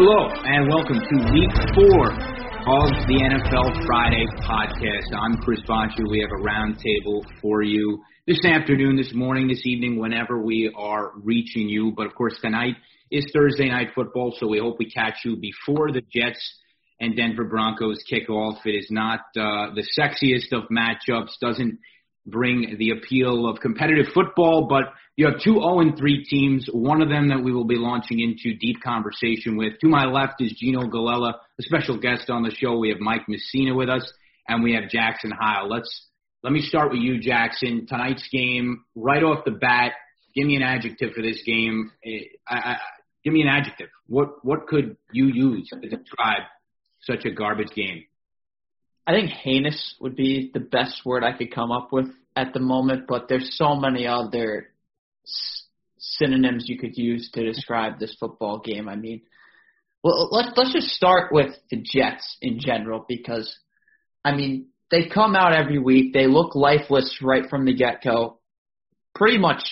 Hello, and welcome to week four of the NFL Friday podcast. I'm Chris Bacci. We have a roundtable for you this afternoon, this morning, this evening, whenever we are reaching you. But of course, tonight is Thursday night football, so we hope we catch you before the Jets and Denver Broncos kick off. It is not uh, the sexiest of matchups, doesn't bring the appeal of competitive football, but you have two 0 3 teams, one of them that we will be launching into deep conversation with. To my left is Gino Galella, a special guest on the show. We have Mike Messina with us, and we have Jackson Heil. Let's let me start with you, Jackson. Tonight's game, right off the bat, give me an adjective for this game. Eh, I, I, give me an adjective. What what could you use to describe such a garbage game? I think heinous would be the best word I could come up with at the moment, but there's so many other s- synonyms you could use to describe this football game. I mean, well, let's let's just start with the Jets in general because, I mean, they come out every week. They look lifeless right from the get go. Pretty much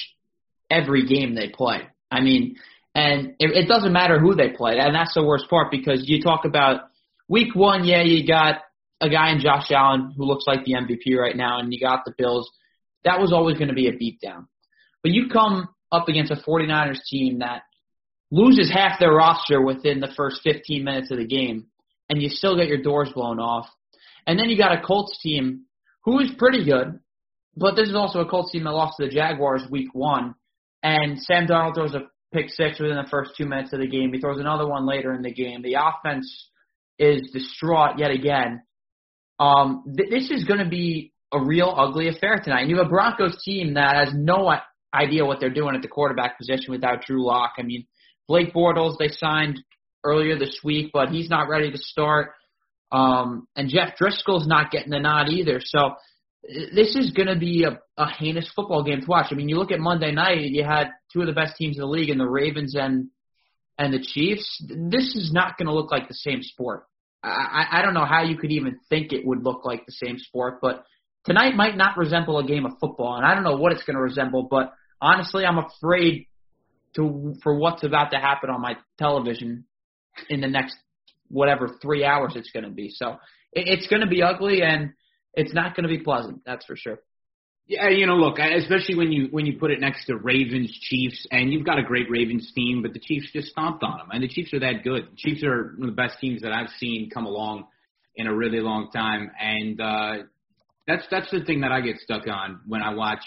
every game they play. I mean, and it, it doesn't matter who they play, and that's the worst part because you talk about week one. Yeah, you got a guy in Josh Allen who looks like the MVP right now, and you got the Bills. That was always going to be a beatdown. But you come up against a 49ers team that loses half their roster within the first 15 minutes of the game, and you still get your doors blown off. And then you got a Colts team who is pretty good, but this is also a Colts team that lost to the Jaguars week one. And Sam Darnold throws a pick six within the first two minutes of the game. He throws another one later in the game. The offense is distraught yet again. Um, th- this is going to be a real ugly affair tonight. And you have a Broncos team that has no idea what they're doing at the quarterback position without Drew Lock. I mean, Blake Bortles they signed earlier this week, but he's not ready to start. Um, and Jeff Driskel's not getting the nod either. So this is going to be a, a heinous football game to watch. I mean, you look at Monday night, you had two of the best teams in the league in the Ravens and and the Chiefs. This is not going to look like the same sport. I, I don't know how you could even think it would look like the same sport, but tonight might not resemble a game of football, and I don't know what it's going to resemble. But honestly, I'm afraid to for what's about to happen on my television in the next whatever three hours it's going to be. So it, it's going to be ugly, and it's not going to be pleasant. That's for sure. Yeah, you know, look, especially when you when you put it next to Ravens, Chiefs, and you've got a great Ravens team, but the Chiefs just stomped on them, and the Chiefs are that good. The Chiefs are one of the best teams that I've seen come along in a really long time, and uh, that's that's the thing that I get stuck on when I watch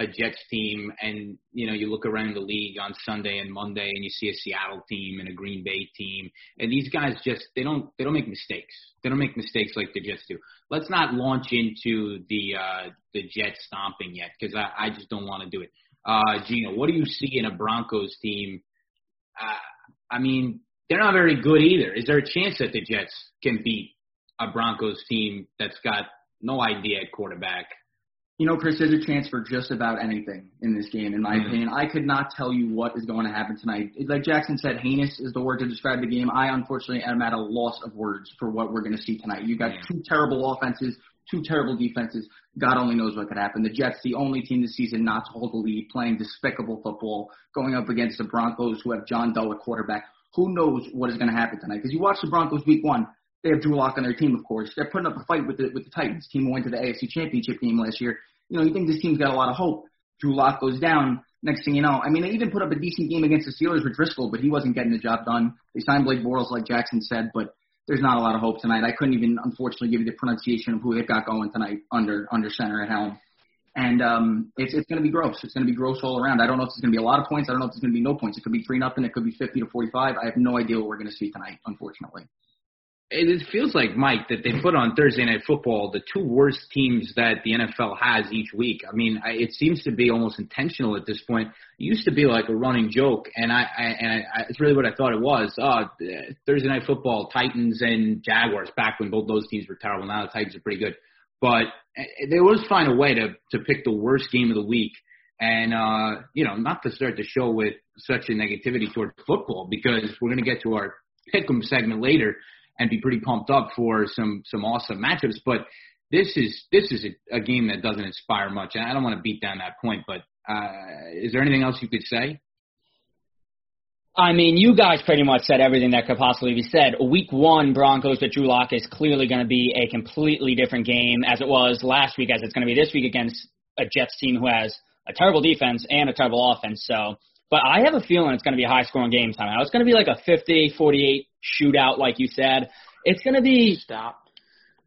a Jets team, and you know, you look around the league on Sunday and Monday, and you see a Seattle team and a Green Bay team, and these guys just they don't they don't make mistakes. They don't make mistakes like the Jets do. Let's not launch into the uh, the Jets stomping yet because I, I just don't want to do it. Uh, Gino, what do you see in a Broncos team? Uh, I mean, they're not very good either. Is there a chance that the Jets can beat a Broncos team that's got no idea at quarterback? You know, Chris, there's a chance for just about anything in this game, in my mm-hmm. opinion. I could not tell you what is going to happen tonight. Like Jackson said, heinous is the word to describe the game. I unfortunately am at a loss of words for what we're going to see tonight. You got two terrible offenses, two terrible defenses. God only knows what could happen. The Jets, the only team this season not to hold the lead, playing despicable football, going up against the Broncos who have John Doe at quarterback. Who knows what is going to happen tonight? Because you watch the Broncos week one, they have Drew Lock on their team, of course. They're putting up a fight with the with the Titans. Team who went to the AFC Championship game last year. You know, you think this team's got a lot of hope. Drew Lock goes down. Next thing you know, I mean, they even put up a decent game against the Steelers with Driskel, but he wasn't getting the job done. They signed Blake Bortles, like Jackson said, but there's not a lot of hope tonight. I couldn't even, unfortunately, give you the pronunciation of who they've got going tonight under under center at helm. And um, it's it's going to be gross. It's going to be gross all around. I don't know if it's going to be a lot of points. I don't know if it's going to be no points. It could be three nothing. It could be fifty to forty five. I have no idea what we're going to see tonight, unfortunately it feels like Mike that they put on Thursday Night Football the two worst teams that the NFL has each week. I mean, it seems to be almost intentional at this point. It used to be like a running joke, and I, I and I, it's really what I thought it was. Uh, Thursday Night Football, Titans and Jaguars, back when both those teams were terrible. Now the Titans are pretty good, but they always find a way to to pick the worst game of the week. And uh, you know, not to start the show with such a negativity towards football because we're going to get to our pick 'em segment later and be pretty pumped up for some some awesome matchups. But this is this is a, a game that doesn't inspire much, and I don't want to beat down that point. But uh, is there anything else you could say? I mean, you guys pretty much said everything that could possibly be said. Week one, Broncos with Drew Lock is clearly going to be a completely different game as it was last week, as it's going to be this week against a Jets team who has a terrible defense and a terrible offense. So, but I have a feeling it's going to be a high scoring game time. It's going to be like a 50 48 shootout, like you said. It's going to be. Stop.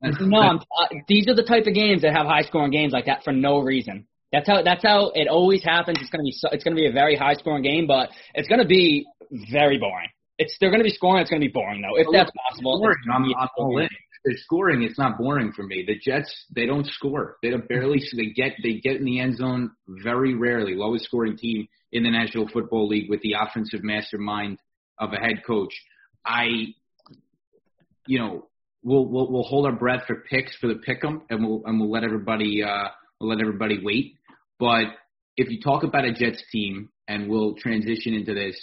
no, I'm, uh, these are the type of games that have high scoring games like that for no reason. That's how that's how it always happens. It's gonna be so, it's gonna be a very high scoring game, but it's gonna be very boring. It's they're gonna be scoring. It's gonna be boring though, if that's possible. Scoring, I'm, I'm all in. They're scoring. It's not boring for me. The Jets they don't score. They don't barely. They get they get in the end zone very rarely. Lowest scoring team in the National Football League with the offensive mastermind of a head coach. I, you know, we'll we'll, we'll hold our breath for picks for the pick'em, and we'll and we'll let everybody uh, we'll let everybody wait. But if you talk about a Jets team, and we'll transition into this,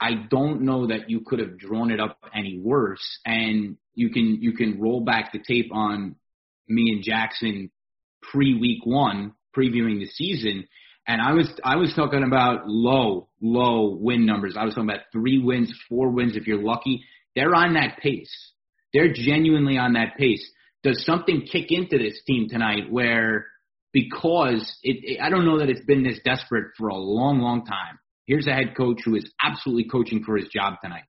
I don't know that you could have drawn it up any worse. And you can you can roll back the tape on me and Jackson pre week one previewing the season. And I was I was talking about low, low win numbers. I was talking about three wins, four wins if you're lucky. They're on that pace. They're genuinely on that pace. Does something kick into this team tonight where because it, it, I don't know that it's been this desperate for a long, long time. Here's a head coach who is absolutely coaching for his job tonight.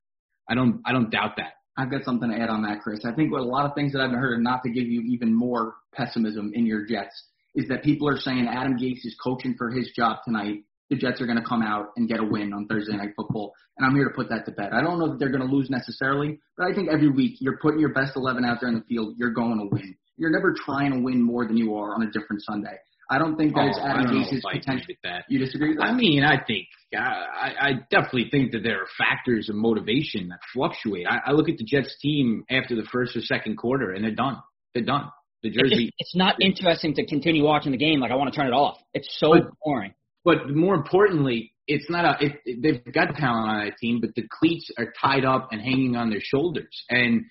I don't, I don't doubt that. I've got something to add on that, Chris. I think what a lot of things that I've heard, and not to give you even more pessimism in your Jets, is that people are saying Adam Gase is coaching for his job tonight. The Jets are going to come out and get a win on Thursday Night Football, and I'm here to put that to bed. I don't know that they're going to lose necessarily, but I think every week you're putting your best 11 out there in the field. You're going to win. You're never trying to win more than you are on a different Sunday. I don't think that oh, it's Adam Gase's potential. That. You disagree with that? I mean, I think I, I definitely think that there are factors of motivation that fluctuate. I, I look at the Jets team after the first or second quarter, and they're done. They're done. The jersey. It's, it's not interesting to continue watching the game. Like I want to turn it off. It's so but, boring. But more importantly, it's not a. It, it, they've got talent on that team, but the cleats are tied up and hanging on their shoulders, and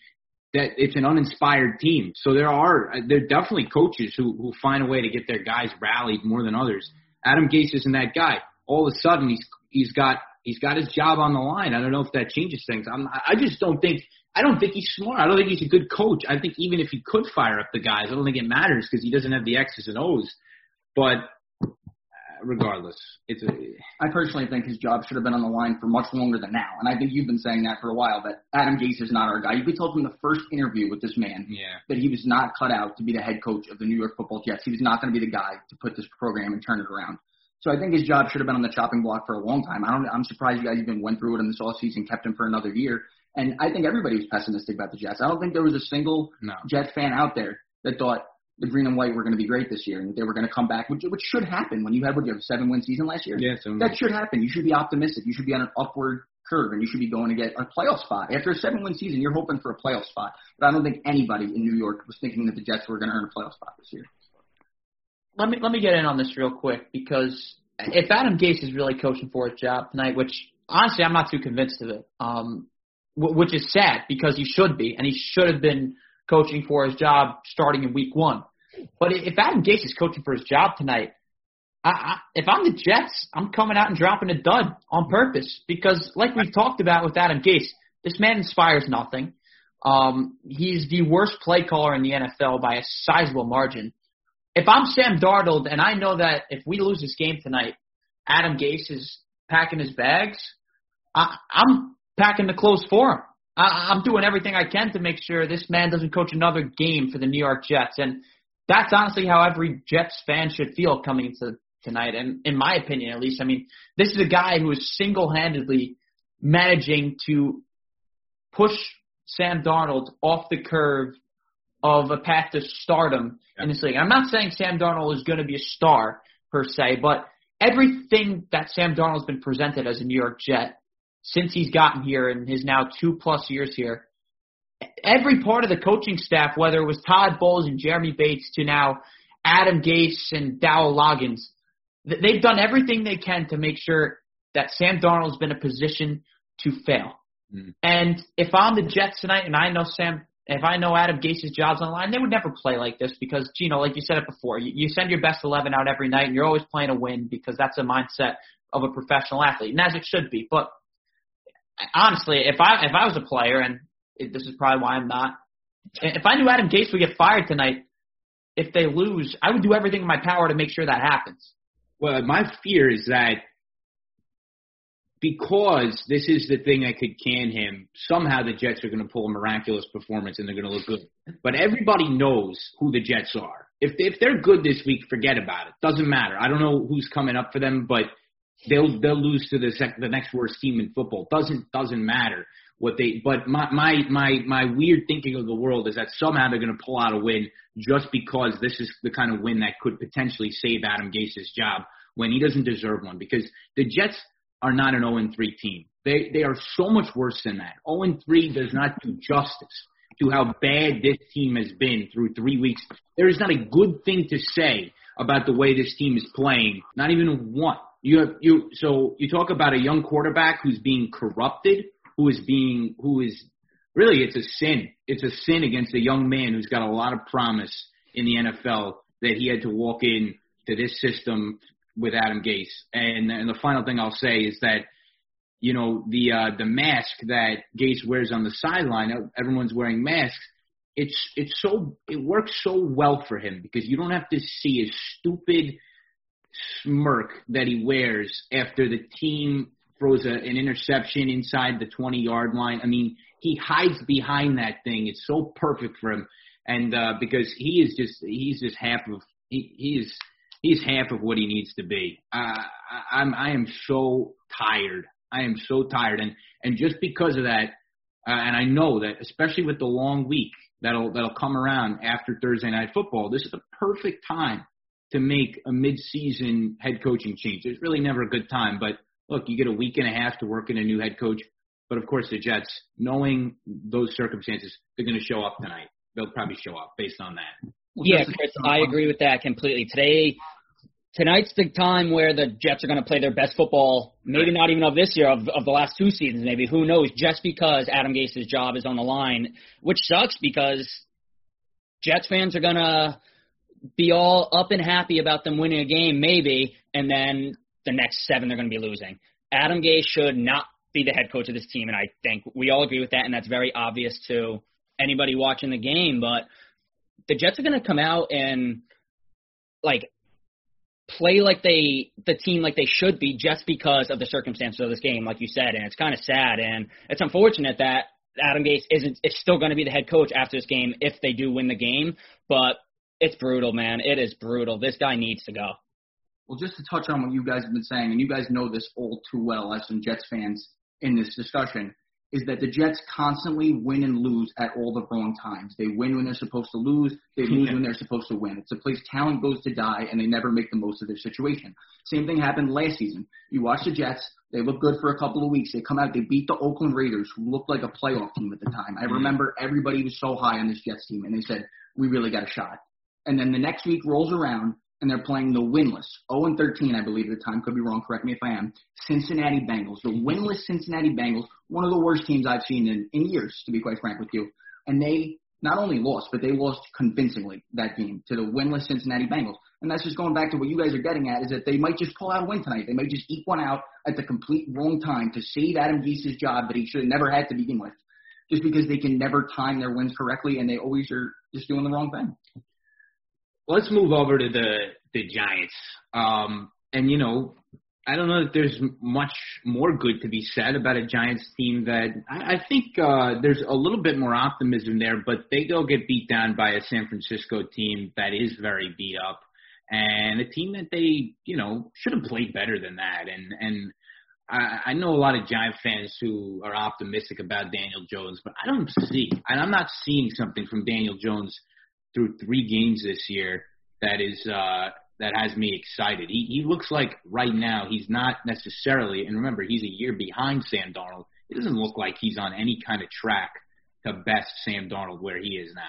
that it's an uninspired team. So there are there are definitely coaches who who find a way to get their guys rallied more than others. Adam Gase isn't that guy. All of a sudden he's he's got he's got his job on the line. I don't know if that changes things. I'm I just don't think I don't think he's smart. I don't think he's a good coach. I think even if he could fire up the guys, I don't think it matters because he doesn't have the X's and O's. But uh, regardless, it's a. I personally think his job should have been on the line for much longer than now, and I think you've been saying that for a while. That Adam Gase is not our guy. You could tell from the first interview with this man yeah. that he was not cut out to be the head coach of the New York Football Jets. He was not going to be the guy to put this program and turn it around. So I think his job should have been on the chopping block for a long time. I don't. I'm surprised you guys even went through it in this offseason, kept him for another year. And I think everybody was pessimistic about the Jets. I don't think there was a single no. Jets fan out there that thought the green and white were going to be great this year and they were going to come back, which, which should happen when you had what you have a seven win season last year. Yeah, so that should happen. You should be optimistic. You should be on an upward curve and you should be going to get a playoff spot. After a seven win season, you're hoping for a playoff spot. But I don't think anybody in New York was thinking that the Jets were going to earn a playoff spot this year. Let me let me get in on this real quick because if Adam Gase is really coaching for his job tonight, which honestly I'm not too convinced of it, um, which is sad because he should be and he should have been coaching for his job starting in week one. But if Adam Gase is coaching for his job tonight, I, I, if I'm the Jets, I'm coming out and dropping a dud on purpose because, like we've talked about with Adam Gase, this man inspires nothing. Um, he's the worst play caller in the NFL by a sizable margin. If I'm Sam Darnold and I know that if we lose this game tonight, Adam Gase is packing his bags, I, I'm packing the clothes for him. I, I'm doing everything I can to make sure this man doesn't coach another game for the New York Jets. And that's honestly how every Jets fan should feel coming into tonight. And in my opinion, at least, I mean, this is a guy who is single-handedly managing to push Sam Darnold off the curve of a path to stardom yeah. in this league. I'm not saying Sam Darnold is going to be a star per se, but everything that Sam Darnold's been presented as a New York Jet since he's gotten here in his now two plus years here, every part of the coaching staff, whether it was Todd Bowles and Jeremy Bates to now Adam Gase and Dowell Loggains, they've done everything they can to make sure that Sam Darnold's been in a position to fail. Mm. And if I'm the Jets tonight and I know Sam, if I know Adam Gase's job's on the line, they would never play like this because, you know, like you said it before, you, you send your best 11 out every night and you're always playing to win because that's a mindset of a professional athlete, and as it should be. But honestly, if I if I was a player, and this is probably why I'm not, if I knew Adam Gase would get fired tonight, if they lose, I would do everything in my power to make sure that happens. Well, my fear is that because this is the thing that could can him, somehow the Jets are going to pull a miraculous performance and they're going to look good. But everybody knows who the Jets are. If if they're good this week, forget about it. Doesn't matter. I don't know who's coming up for them, but they'll they'll lose to the sec- the next worst team in football. Doesn't doesn't matter what they. But my my my my weird thinking of the world is that somehow they're going to pull out a win just because this is the kind of win that could potentially save Adam Gase's job when he doesn't deserve one. Because the Jets are not an 0 3 team. They they are so much worse than that. 0 3 does not do justice to how bad this team has been through three weeks. There is not a good thing to say about the way this team is playing. Not even one. You have you so you talk about a young quarterback who's being corrupted, who is being who is really it's a sin. It's a sin against a young man who's got a lot of promise in the NFL that he had to walk in to this system with Adam Gase. And and the final thing I'll say is that you know the uh, the mask that Gase wears on the sideline, everyone's wearing masks. It's it's so it works so well for him because you don't have to see his stupid smirk that he wears after the team throws a, an interception inside the 20 yard line. I mean, he hides behind that thing. It's so perfect for him. And uh, because he is just, he's just half of, he, he is, he's half of what he needs to be. Uh, I, I'm, I am so tired. I am so tired. And, and just because of that, uh, and I know that especially with the long week that'll, that'll come around after Thursday night football, this is the perfect time to make a mid-season head coaching change. It's really never a good time, but look, you get a week and a half to work in a new head coach. But of course, the Jets, knowing those circumstances, they're going to show up tonight. They'll probably show up based on that. Well, yeah, Chris, I agree with that completely. Today, tonight's the time where the Jets are going to play their best football. Maybe not even of this year, of of the last two seasons. Maybe who knows? Just because Adam Gase's job is on the line, which sucks because Jets fans are going to be all up and happy about them winning a game, maybe, and then the next seven they're going to be losing. Adam Gase should not be the head coach of this team, and I think we all agree with that, and that's very obvious to anybody watching the game. But the Jets are going to come out and like play like they the team like they should be just because of the circumstances of this game, like you said, and it's kind of sad and it's unfortunate that Adam Gase isn't is still going to be the head coach after this game if they do win the game, but it's brutal, man. It is brutal. This guy needs to go. Well, just to touch on what you guys have been saying, and you guys know this all too well as some Jets fans in this discussion, is that the Jets constantly win and lose at all the wrong times. They win when they're supposed to lose. They hmm. lose when they're supposed to win. It's a place talent goes to die, and they never make the most of their situation. Same thing happened last season. You watch the Jets. They look good for a couple of weeks. They come out. They beat the Oakland Raiders, who looked like a playoff team at the time. I hmm. remember everybody was so high on this Jets team, and they said, we really got a shot and then the next week rolls around and they're playing the winless 0 and 13, I believe at the time. Could be wrong. Correct me if I am. Cincinnati Bengals, the winless Cincinnati Bengals, one of the worst teams I've seen in, in years, to be quite frank with you. And they not only lost, but they lost convincingly that game to the winless Cincinnati Bengals. And that's just going back to what you guys are getting at is that they might just pull out a win tonight. They might just eke one out at the complete wrong time to save Adam Gase's job that he should have never had to begin with, just because they can never time their wins correctly and they always are just doing the wrong thing let's move over to the the Giants. Um, and you know, I don't know that there's much more good to be said about a Giants team that I, I think uh, there's a little bit more optimism there, but they go get beat down by a San Francisco team that is very beat up and a team that they, you know, should have played better than that. And and I, I know a lot of Giant fans who are optimistic about Daniel Jones, but I don't see, and I'm not seeing something from Daniel Jones through three games this year that is uh, that has me excited. He he looks like right now he's not necessarily, and remember he's a year behind Sam Darnold. It doesn't look like he's on any kind of track to best Sam Darnold where he is now.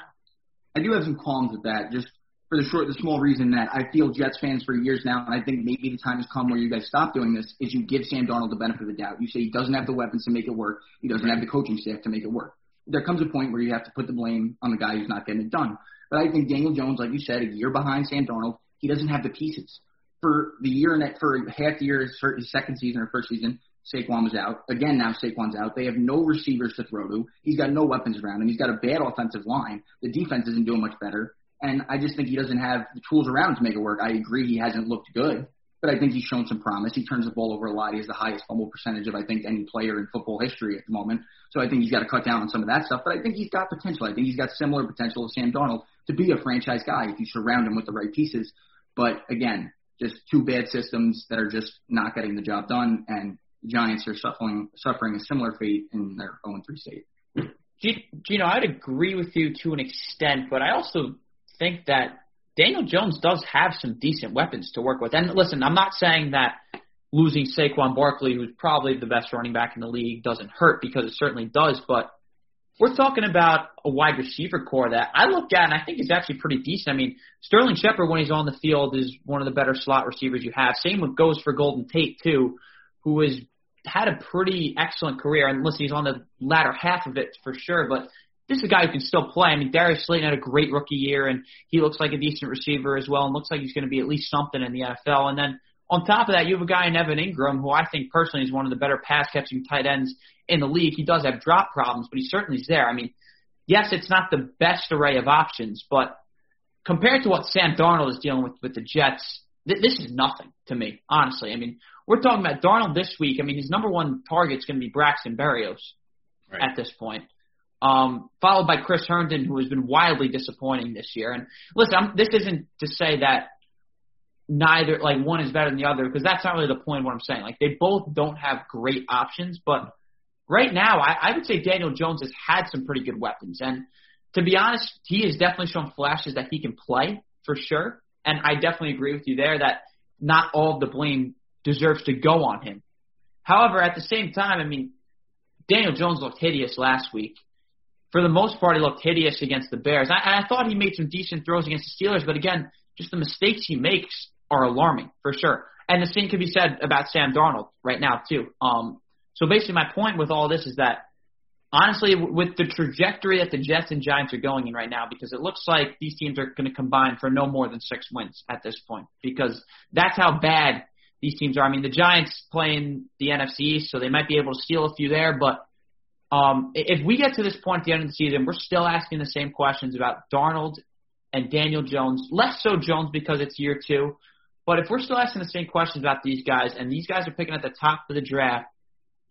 I do have some qualms with that, just for the short, the small reason that I feel Jets fans for years now, and I think maybe the time has come where you guys stop doing this, is you give Sam Darnold the benefit of the doubt. You say he doesn't have the weapons to make it work. He doesn't have the coaching staff to make it work. There comes a point where you have to put the blame on the guy who's not getting it done. But I think Daniel Jones, like you said, a year behind Sam Darnold, he doesn't have the pieces. For the year and for half the year, his second season or first season, Saquon was out. Again, now Saquon's out. They have no receivers to throw to. He's got no weapons around him. He's got a bad offensive line. The defense isn't doing much better. And I just think he doesn't have the tools around to make it work. I agree he hasn't looked good, but I think he's shown some promise. He turns the ball over a lot. He has the highest fumble percentage of I think any player in football history at the moment. So I think he's got to cut down on some of that stuff. But I think he's got potential. I think he's got similar potential to Sam Darnold to be a franchise guy if you surround him with the right pieces. But again, just two bad systems that are just not getting the job done, and the Giants are suffering suffering a similar fate in their 0-3 state. Gino, I'd agree with you to an extent, but I also think that Daniel Jones does have some decent weapons to work with. And listen, I'm not saying that losing Saquon Barkley, who's probably the best running back in the league, doesn't hurt because it certainly does. But we're talking about a wide receiver corps that I look at and I think is actually pretty decent. I mean, Sterling Shepard when he's on the field is one of the better slot receivers you have. Same with goes for Golden Tate too, who has had a pretty excellent career. And listen, he's on the latter half of it for sure, but this is a guy who can still play. I mean, Darius Slayton had a great rookie year, and he looks like a decent receiver as well, and looks like he's going to be at least something in the NFL. And then on top of that, you have a guy in Evan Engram, who I think personally is one of the better pass catching tight ends in the league. He does have drop problems, but he certainly is there. I mean, yes, it's not the best array of options, but compared to what Sam Darnold is dealing with with the Jets, th- this is nothing to me, honestly. I mean, we're talking about Darnold this week. I mean, his number one target is going to be Braxton Berrios right. at this point um, followed by Chris Herndon, who has been wildly disappointing this year. And listen, I'm, this isn't to say that neither, like one is better than the other, because that's not really the point of what I'm saying. Like they both don't have great options, but right now, I, I would say Daniel Jones has had some pretty good weapons. And to be honest, he has definitely shown flashes that he can play for sure. And I definitely agree with you there that not all of the blame deserves to go on him. However, at the same time, I mean, Daniel Jones looked hideous last week for the most part, he looked hideous against the Bears. I, I thought he made some decent throws against the Steelers, but again, just the mistakes he makes are alarming for sure. And the same can be said about Sam Darnold right now too. Um, so basically, my point with all this is that honestly, with the trajectory that the Jets and Giants are going in right now, because it looks like these teams are going to combine for no more than six wins at this point, because that's how bad these teams are. I mean, the Giants playing the NFC East, so they might be able to steal a few there, but um, if we get to this point at the end of the season, we're still asking the same questions about Darnold and Daniel Jones. Less so Jones because it's year two. But if we're still asking the same questions about these guys, and these guys are picking at the top of the draft,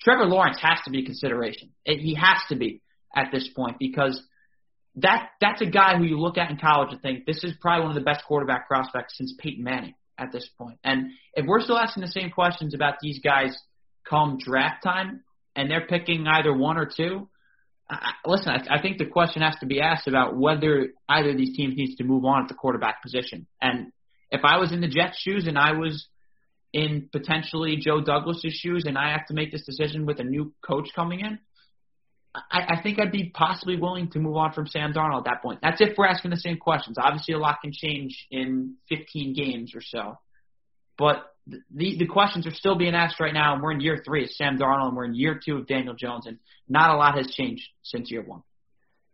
Trevor Lawrence has to be a consideration. He has to be at this point because that that's a guy who you look at in college and think this is probably one of the best quarterback prospects since Peyton Manning at this point. And if we're still asking the same questions about these guys come draft time, and they're picking either one or two, I, listen, I, I think the question has to be asked about whether either of these teams needs to move on at the quarterback position. And if I was in the Jets' shoes and I was in potentially Joe Douglas's shoes and I have to make this decision with a new coach coming in, I, I think I'd be possibly willing to move on from Sam Darnold at that point. That's if we're asking the same questions. Obviously, a lot can change in 15 games or so. But the the questions are still being asked right now, and we're in year three of Sam Darnold, and we're in year two of Daniel Jones, and not a lot has changed since year one.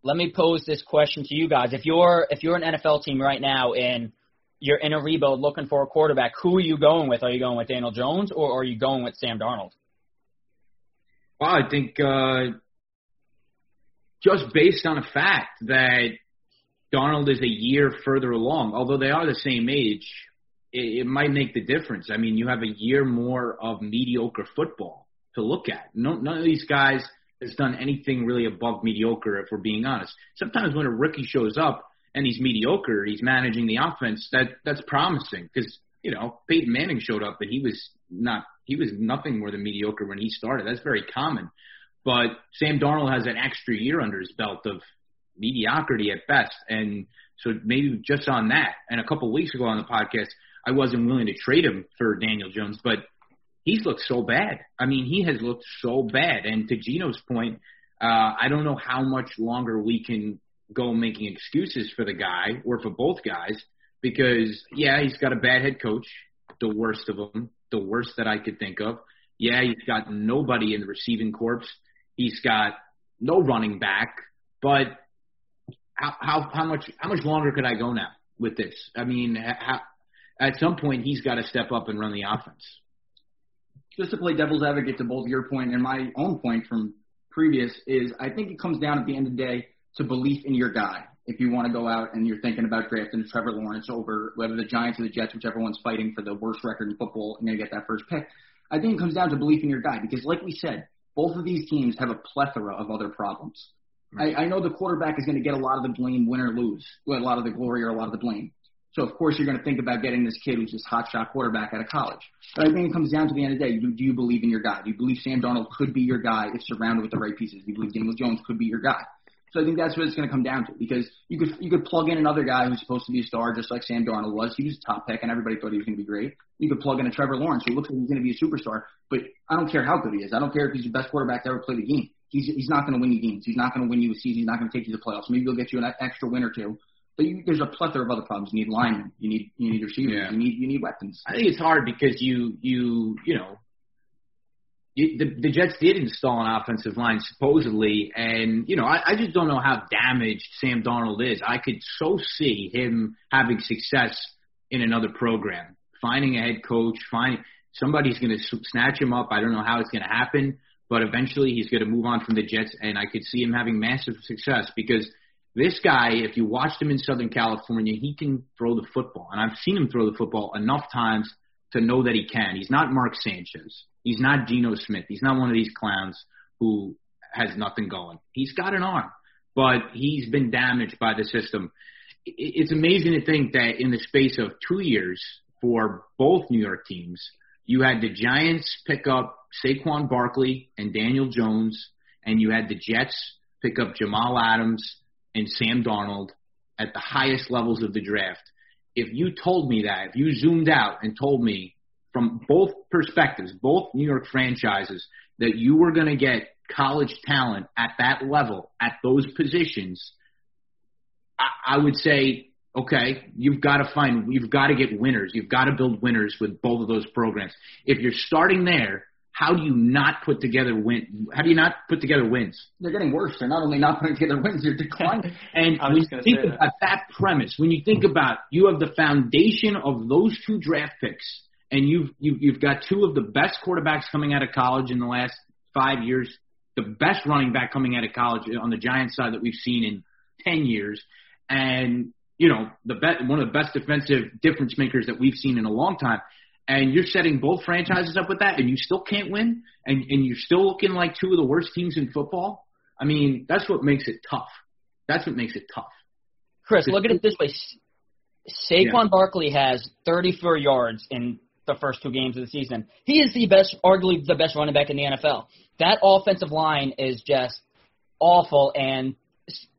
Let me pose this question to you guys: If you're if you're an NFL team right now and you're in a rebuild looking for a quarterback, who are you going with? Are you going with Daniel Jones or are you going with Sam Darnold? Well, I think uh, just based on the fact that Darnold is a year further along, although they are the same age, it, it might make the difference. I mean, you have a year more of mediocre football to look at. No, none of these guys has done anything really above mediocre, if we're being honest. Sometimes when a rookie shows up and he's mediocre, he's managing the offense. That that's promising because you know Peyton Manning showed up and he was not he was nothing more than mediocre when he started. That's very common. But Sam Darnold has an extra year under his belt of mediocrity at best, and so maybe just on that. And a couple weeks ago on the podcast, I wasn't willing to trade him for Daniel Jones, but he's looked so bad. I mean, he has looked so bad. And to Gino's point, uh, I don't know how much longer we can go making excuses for the guy or for both guys because, yeah, he's got a bad head coach, the worst of them, the worst that I could think of. Yeah, he's got nobody in the receiving corps. He's got no running back. But how how, how much how much longer could I go now with this? I mean, how, at some point he's got to step up and run the offense. just to play devil's advocate to both your point and my own point from previous is I think it comes down at the end of the day to belief in your guy. If you want to go out and you're thinking about drafting Trevor Lawrence over whether the Giants or the Jets, whichever one's fighting for the worst record in football and to get that first pick, I think it comes down to belief in your guy because, like we said, both of these teams have a plethora of other problems. I, I know the quarterback is going to get a lot of the blame, win or lose, a lot of the glory or a lot of the blame. So of course you're going to think about getting this kid who's this hotshot quarterback out of college. But I think it comes down to the end of the day. Do, do you believe in your guy? Do you believe Sam Darnold could be your guy if surrounded with the right pieces? Do you believe Daniel Jones could be your guy? So I think that's what it's going to come down to because you could you could plug in another guy who's supposed to be a star just like Sam Darnold was. He was a top pick and everybody thought he was going to be great. You could plug in a Trevor Lawrence who looks like he's going to be a superstar, but I don't care how good he is. I don't care if he's the best quarterback to ever play the game. He's he's not going to win you games. He's not going to win you a season. He's not going to take you to the playoffs. Maybe he'll get you an extra win or two. But you, there's a plethora of other problems. You need linemen. You need you need receivers. Yeah. You need you need weapons. I think it's hard because you you you know the, the Jets did install an offensive line supposedly, and you know I, I just don't know how damaged Sam Darnold is. I could so see him having success in another program, finding a head coach, finding somebody's going to snatch him up. I don't know how it's going to happen, but eventually he's going to move on from the Jets, and I could see him having massive success because this guy, if you watched him in Southern California, he can throw the football, and I've seen him throw the football enough times to know that he can. He's not Mark Sanchez. He's not Geno Smith. He's not one of these clowns who has nothing going. He's got an arm, but he's been damaged by the system. It's amazing to think that in the space of two years for both New York teams, you had the Giants pick up Saquon Barkley and Daniel Jones, and you had the Jets pick up Jamal Adams and Sam Darnold at the highest levels of the draft. If you told me that, if you zoomed out and told me from both perspectives, both New York franchises, that you were going to get college talent at that level, at those positions, I, I would say, okay, you've got to find, you've got to get winners. You've got to build winners with both of those programs. If you're starting there, how do you not put together win? How do you not put together wins? They're getting worse. They're not only not putting together wins, they're declining. and when you think about that. that premise, when you think about you have the foundation of those two draft picks and you've, you've you've got two of the best quarterbacks coming out of college in the last five years, the best running back coming out of college on the Giants side that we've seen in ten years, and you know the best one of the best defensive difference makers that we've seen in a long time. And you're setting both franchises up with that, and you still can't win, and and you're still looking like two of the worst teams in football. I mean, that's what makes it tough. That's what makes it tough. Chris, look at it this way: Saquon yeah. Barkley has 34 yards in the first two games of the season. He is the best, arguably the best running back in the NFL. That offensive line is just awful, and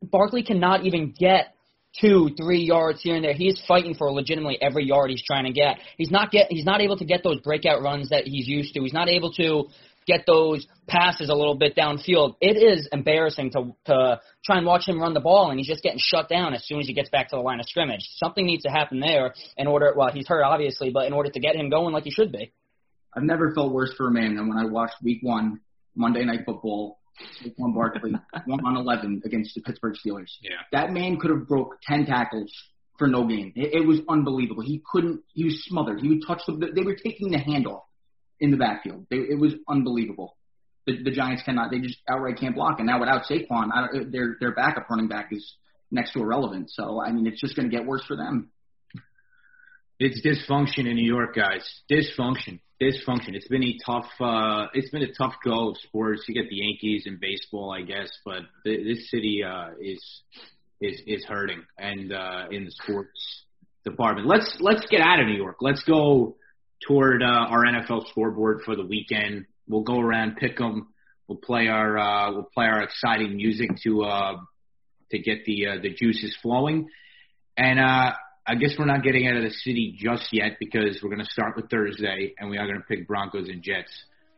Barkley cannot even get two, three yards here and there. He's fighting for legitimately every yard he's trying to get. He's not get he's not able to get those breakout runs that he's used to. He's not able to get those passes a little bit downfield. It is embarrassing to to try and watch him run the ball, and he's just getting shut down as soon as he gets back to the line of scrimmage. Something needs to happen there in order. Well, he's hurt obviously, but in order to get him going like he should be. I've never felt worse for a man than when I watched Week One Monday Night Football. Saquon Barkley, one on eleven against the Pittsburgh Steelers. Yeah, that man could have broke ten tackles for no gain. It, it was unbelievable. He couldn't. He was smothered. He would touch the. They were taking the handoff in the backfield. They, it was unbelievable. The, the Giants cannot. They just outright can't block. And now without Saquon, I don't, their their backup running back is next to irrelevant. So I mean, it's just going to get worse for them. It's dysfunction in New York, guys. Dysfunction, dysfunction. It's been a tough. uh It's been a tough go of sports. You get the Yankees in baseball, I guess, but th- this city uh is is is hurting, and uh in the sports department. Let's let's get out of New York. Let's go toward uh, our NFL scoreboard for the weekend. We'll go around, pick them. We'll play our uh, we'll play our exciting music to uh, to get the uh, the juices flowing. And uh, I guess we're not getting out of the city just yet because we're going to start with Thursday, and we are going to pick Broncos and Jets.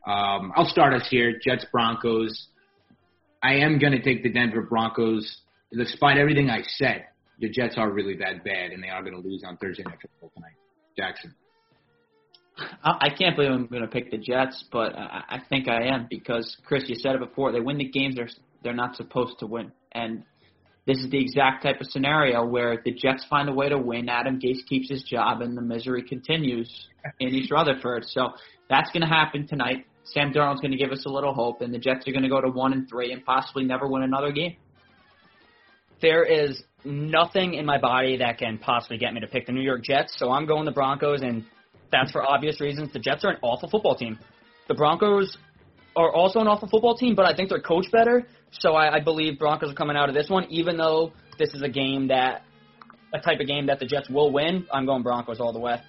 Um, I'll start us here: Jets Broncos. I am going to take the Denver Broncos, despite everything I said. The Jets are really that bad, and they are going to lose on Thursday night football tonight. Jackson. I can't believe I'm going to pick the Jets, but I think I am because Chris, you said it before. They win the games they're they're not supposed to win, and this is the exact type of scenario where the Jets find a way to win. Adam Gase keeps his job, and the misery continues in East Rutherford. So That's going to happen tonight. Sam Darnold's going to give us a little hope, and the Jets are going to go to one and three and possibly never win another game. There is nothing in my body that can possibly get me to pick the New York Jets, so I'm going the Broncos, and that's for obvious reasons. The Jets are an awful football team. The Broncos are also an awful football team, but I think they're coached better. So I, I believe Broncos are coming out of this one, even though this is a game that a type of game that the Jets will win. I'm going Broncos all the way.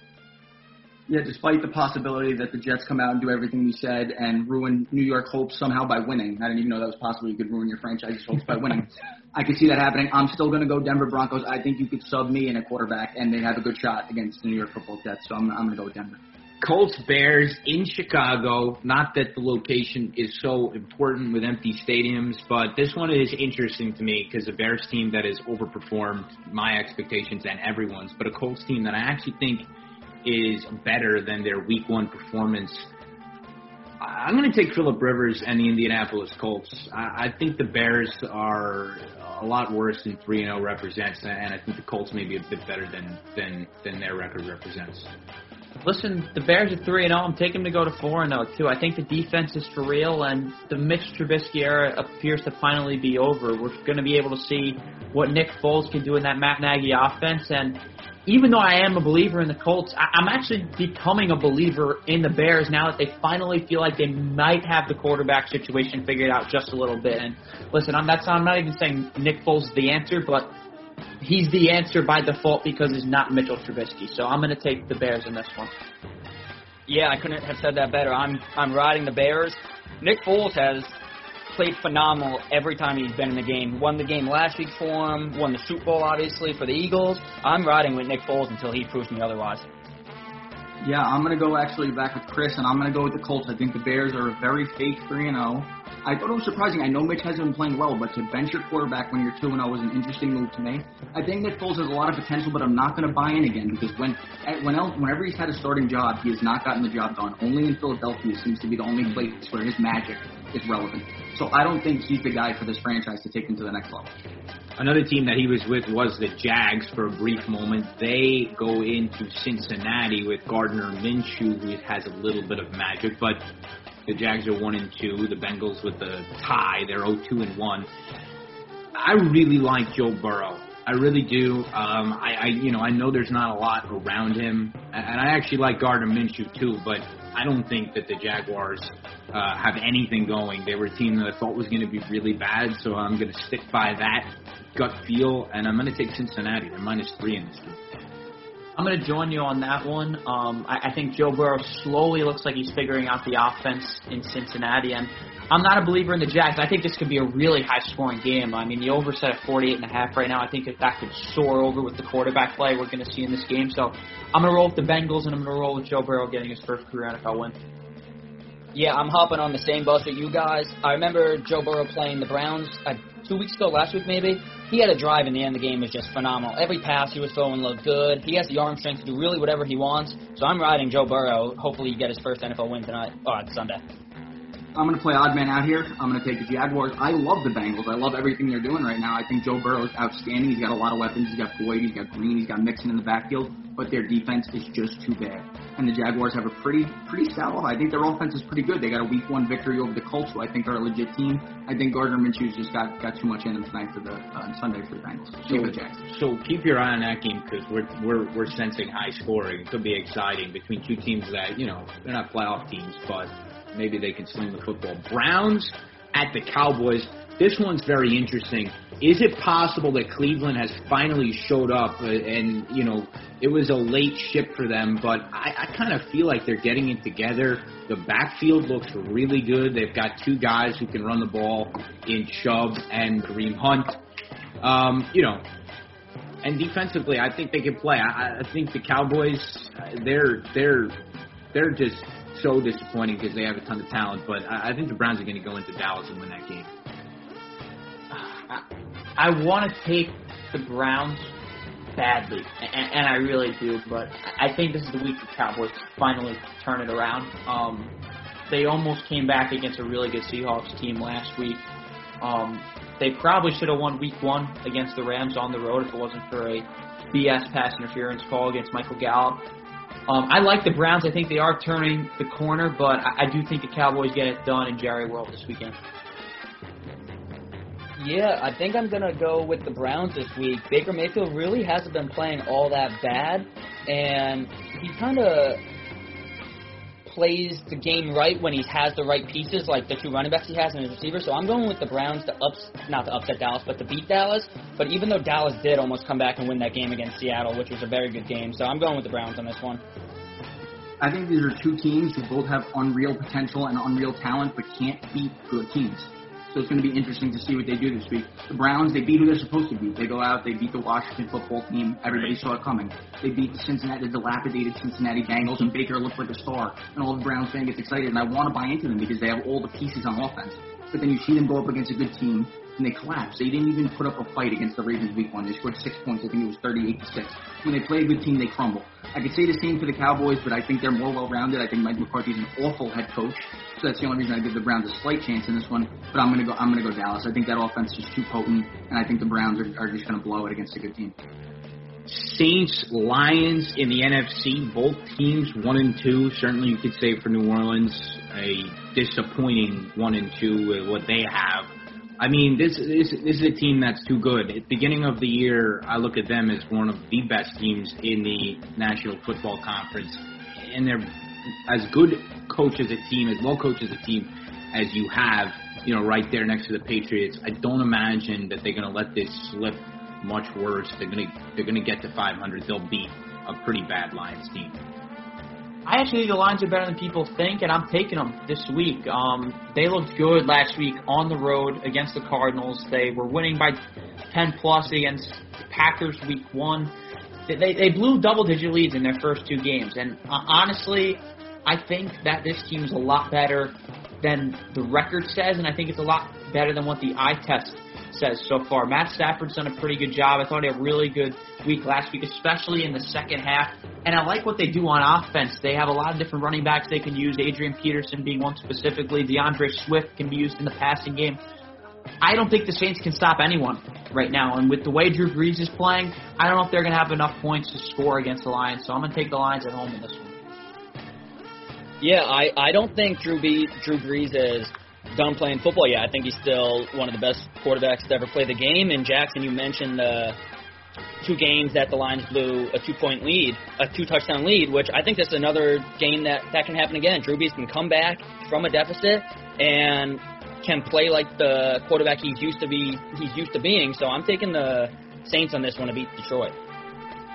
Yeah, despite the possibility that the Jets come out and do everything we said and ruin New York hopes somehow by winning. I didn't even know that was possible. You could ruin your franchise's hopes by winning. I could see that happening. I'm still going to go Denver Broncos. I think you could sub me in a quarterback and they have a good shot against the New York Football Jets. So I'm, I'm going to go with Denver. Colts Bears in Chicago. Not that the location is so important with empty stadiums, but this one is interesting to me because the Bears team that has overperformed my expectations and everyone's, but a Colts team that I actually think is better than their Week One performance. I'm going to take Philip Rivers and the Indianapolis Colts. I, I think the Bears are a lot worse than three and zero represents, and I think the Colts may be a bit better than than than their record represents. Listen, the Bears are three and zero. I'm taking them to go to four and zero too. I think the defense is for real, and the Mitch Trubisky era appears to finally be over. We're going to be able to see what Nick Foles can do in that Matt Nagy offense, and even though I am a believer in the Colts, I- I'm actually becoming a believer in the Bears now that they finally feel like they might have the quarterback situation figured out just a little bit. And listen, I'm that's I'm not even saying Nick Foles is the answer, but he's the answer by default because he's not Mitchell Trubisky. So I'm going to take the Bears in this one. Yeah, I couldn't have said that better. I'm I'm riding the Bears. Nick Foles has played phenomenal every time he's been in the game. Won the game last week for him. Won the Super Bowl obviously for the Eagles. I'm riding with Nick Foles until he proves me otherwise. Yeah, I'm to go actually back with Chris, and I'm to go with the Colts. I think the Bears are a very fake 3 and 0. I thought it was surprising. I know Mitch hasn't been playing well, but to bench your quarterback when you're 2 and 0 is an interesting move to me. I think Nick Foles has a lot of potential, but I'm not to buy in again because when, when else, whenever he's had a starting job, he has not gotten the job done. Only in Philadelphia seems to be the only place where his magic is relevant. So I don't think he's the guy for this franchise to take them to the next level. Another team that he was with was the Jags for a brief moment. They go into Cincinnati with Gardner Minshew, who has a little bit of magic, but the Jags are one and two. The Bengals with the tie, they're 0-2 and one. I really like Joe Burrow. I really do. Um, I, I, you know, I know there's not a lot around him, and I actually like Gardner Minshew too. But I don't think that the Jaguars uh, have anything going. They were a team that I thought was going to be really bad, so I'm going to stick by that gut feel, and I'm going to take Cincinnati. They're minus three in this game. I'm going to join you on that one. Um, I, I think Joe Burrow slowly looks like he's figuring out the offense in Cincinnati, and I'm not a believer in the Jags. I think this could be a really high-scoring game. I mean, the over set at 48 and a half right now. I think that that could soar over with the quarterback play we're going to see in this game. So I'm going to roll with the Bengals, and I'm going to roll with Joe Burrow getting his first career NFL win. Yeah, I'm hopping on the same bus with you guys. I remember Joe Burrow playing the Browns uh, two weeks ago, last week maybe. He had a drive in the end. Of the game was just phenomenal. Every pass he was throwing looked good. He has the arm strength to do really whatever he wants. So I'm riding Joe Burrow. Hopefully, you get his first NFL win tonight. Oh, Sunday. I'm going to play odd man out here. I'm going to take the Jaguars. I love the Bengals. I love everything they're doing right now. I think Joe Burrow is outstanding. He's got a lot of weapons. He's got Boyd. He's got Green. He's got Mixon in the backfield. But their defense is just too bad. And the Jaguars have a pretty pretty stout. I think their offense is pretty good. They got a Week One victory over the Colts, who I think are a legit team. I think Gardner Minshew's just got got too much in him tonight for the uh, Sunday for the Bengals. So, the so keep your eye on that game because we're we're we're sensing high scoring. It could be exciting between two teams that you know they're not playoff teams, but maybe they can sling the football. Browns at the Cowboys. This one's very interesting. Is it possible that Cleveland has finally showed up uh, and, you know, it was a late ship for them, but I, I kind of feel like they're getting it together. The backfield looks really good. They've got two guys who can run the ball in Chubb and Kareem Hunt. Um, you know, and defensively, I think they can play. I, I think the Cowboys, uh, they're they're they're just so disappointing because they have a ton of talent. But I, I think the Browns are going to go into Dallas and win that game. I, I want to take the Browns badly, and, and I really do. But I think this is the week the Cowboys finally turn it around. Um, they almost came back against a really good Seahawks team last week. Um, they probably should have won Week One against the Rams on the road if it wasn't for a BS pass interference call against Michael Gallup. Um, I like the Browns. I think they are turning the corner, but I, I do think the Cowboys get it done in Jerry World this weekend. Yeah, I think I'm gonna go with the Browns this week. Baker Mayfield really hasn't been playing all that bad, and he kind of plays the game right when he has the right pieces, like the two running backs he has and his receivers. So I'm going with the Browns to ups, not to upset Dallas, but to beat Dallas. But even though Dallas did almost come back and win that game against Seattle, which was a very good game, so I'm going with the Browns on this one. I think these are two teams who both have unreal potential and unreal talent, but can't beat good teams. So it's going to be interesting to see what they do this week. The Browns, they beat who they're supposed to beat. They go out, they beat the Washington football team. Everybody saw it coming. They beat the Cincinnati, the dilapidated Cincinnati Bengals, and Baker looked like a star. And all the Browns fans get excited, and I want to buy into them because they have all the pieces on offense. But then you see them go up against a good team, and they collapse. They didn't even put up a fight against the Ravens week one. They scored six points. I think it was 38 to six. When they play a good team, they crumble. I could say the same for the Cowboys, but I think they're more well-rounded. I think Mike McCarthy's an awful head coach, so that's the only reason I give the Browns a slight chance in this one. But I'm gonna go. I'm gonna go Dallas. I think that offense is too potent, and I think the Browns are, are just gonna blow it against a good team. Saints, Lions in the NFC, both teams one and two. Certainly, you could say for New Orleans, a disappointing one and two with what they have. I mean, this this this is a team that's too good. At the beginning of the year, I look at them as one of the best teams in the National Football Conference, and they're as good coach as a team, as well coached as a team as you have. You know, right there next to the Patriots. I don't imagine that they're going to let this slip much worse. They're going to they're going to get to 500. They'll beat a pretty bad Lions team. I actually think the Lions are better than people think, and I'm taking them this week. Um, they looked good last week on the road against the Cardinals. They were winning by 10 plus against Packers week one. They, they, they blew double digit leads in their first two games, and uh, honestly, I think that this team is a lot better than the record says, and I think it's a lot better than what the eye test says so far. Matt Stafford's done a pretty good job. I thought he had a really good week last week, especially in the second half. And I like what they do on offense. They have a lot of different running backs they can use, Adrian Peterson being one specifically. D'Andre Swift can be used in the passing game. I don't think the Saints can stop anyone right now. And with the way Drew Brees is playing, I don't know if they're going to have enough points to score against the Lions. So I'm going to take the Lions at home in this one. Yeah, I, I don't think Drew, B, Drew Brees is done playing football yet. I think he's still one of the best quarterbacks to ever play the game. And Jackson, you mentioned the two games that the Lions blew a two-point lead, a two-touchdown lead, which I think that's another game that that can happen again. Drew Brees can come back from a deficit and can play like the quarterback he's used to be he's used to being. So I'm taking the Saints on this one to beat Detroit.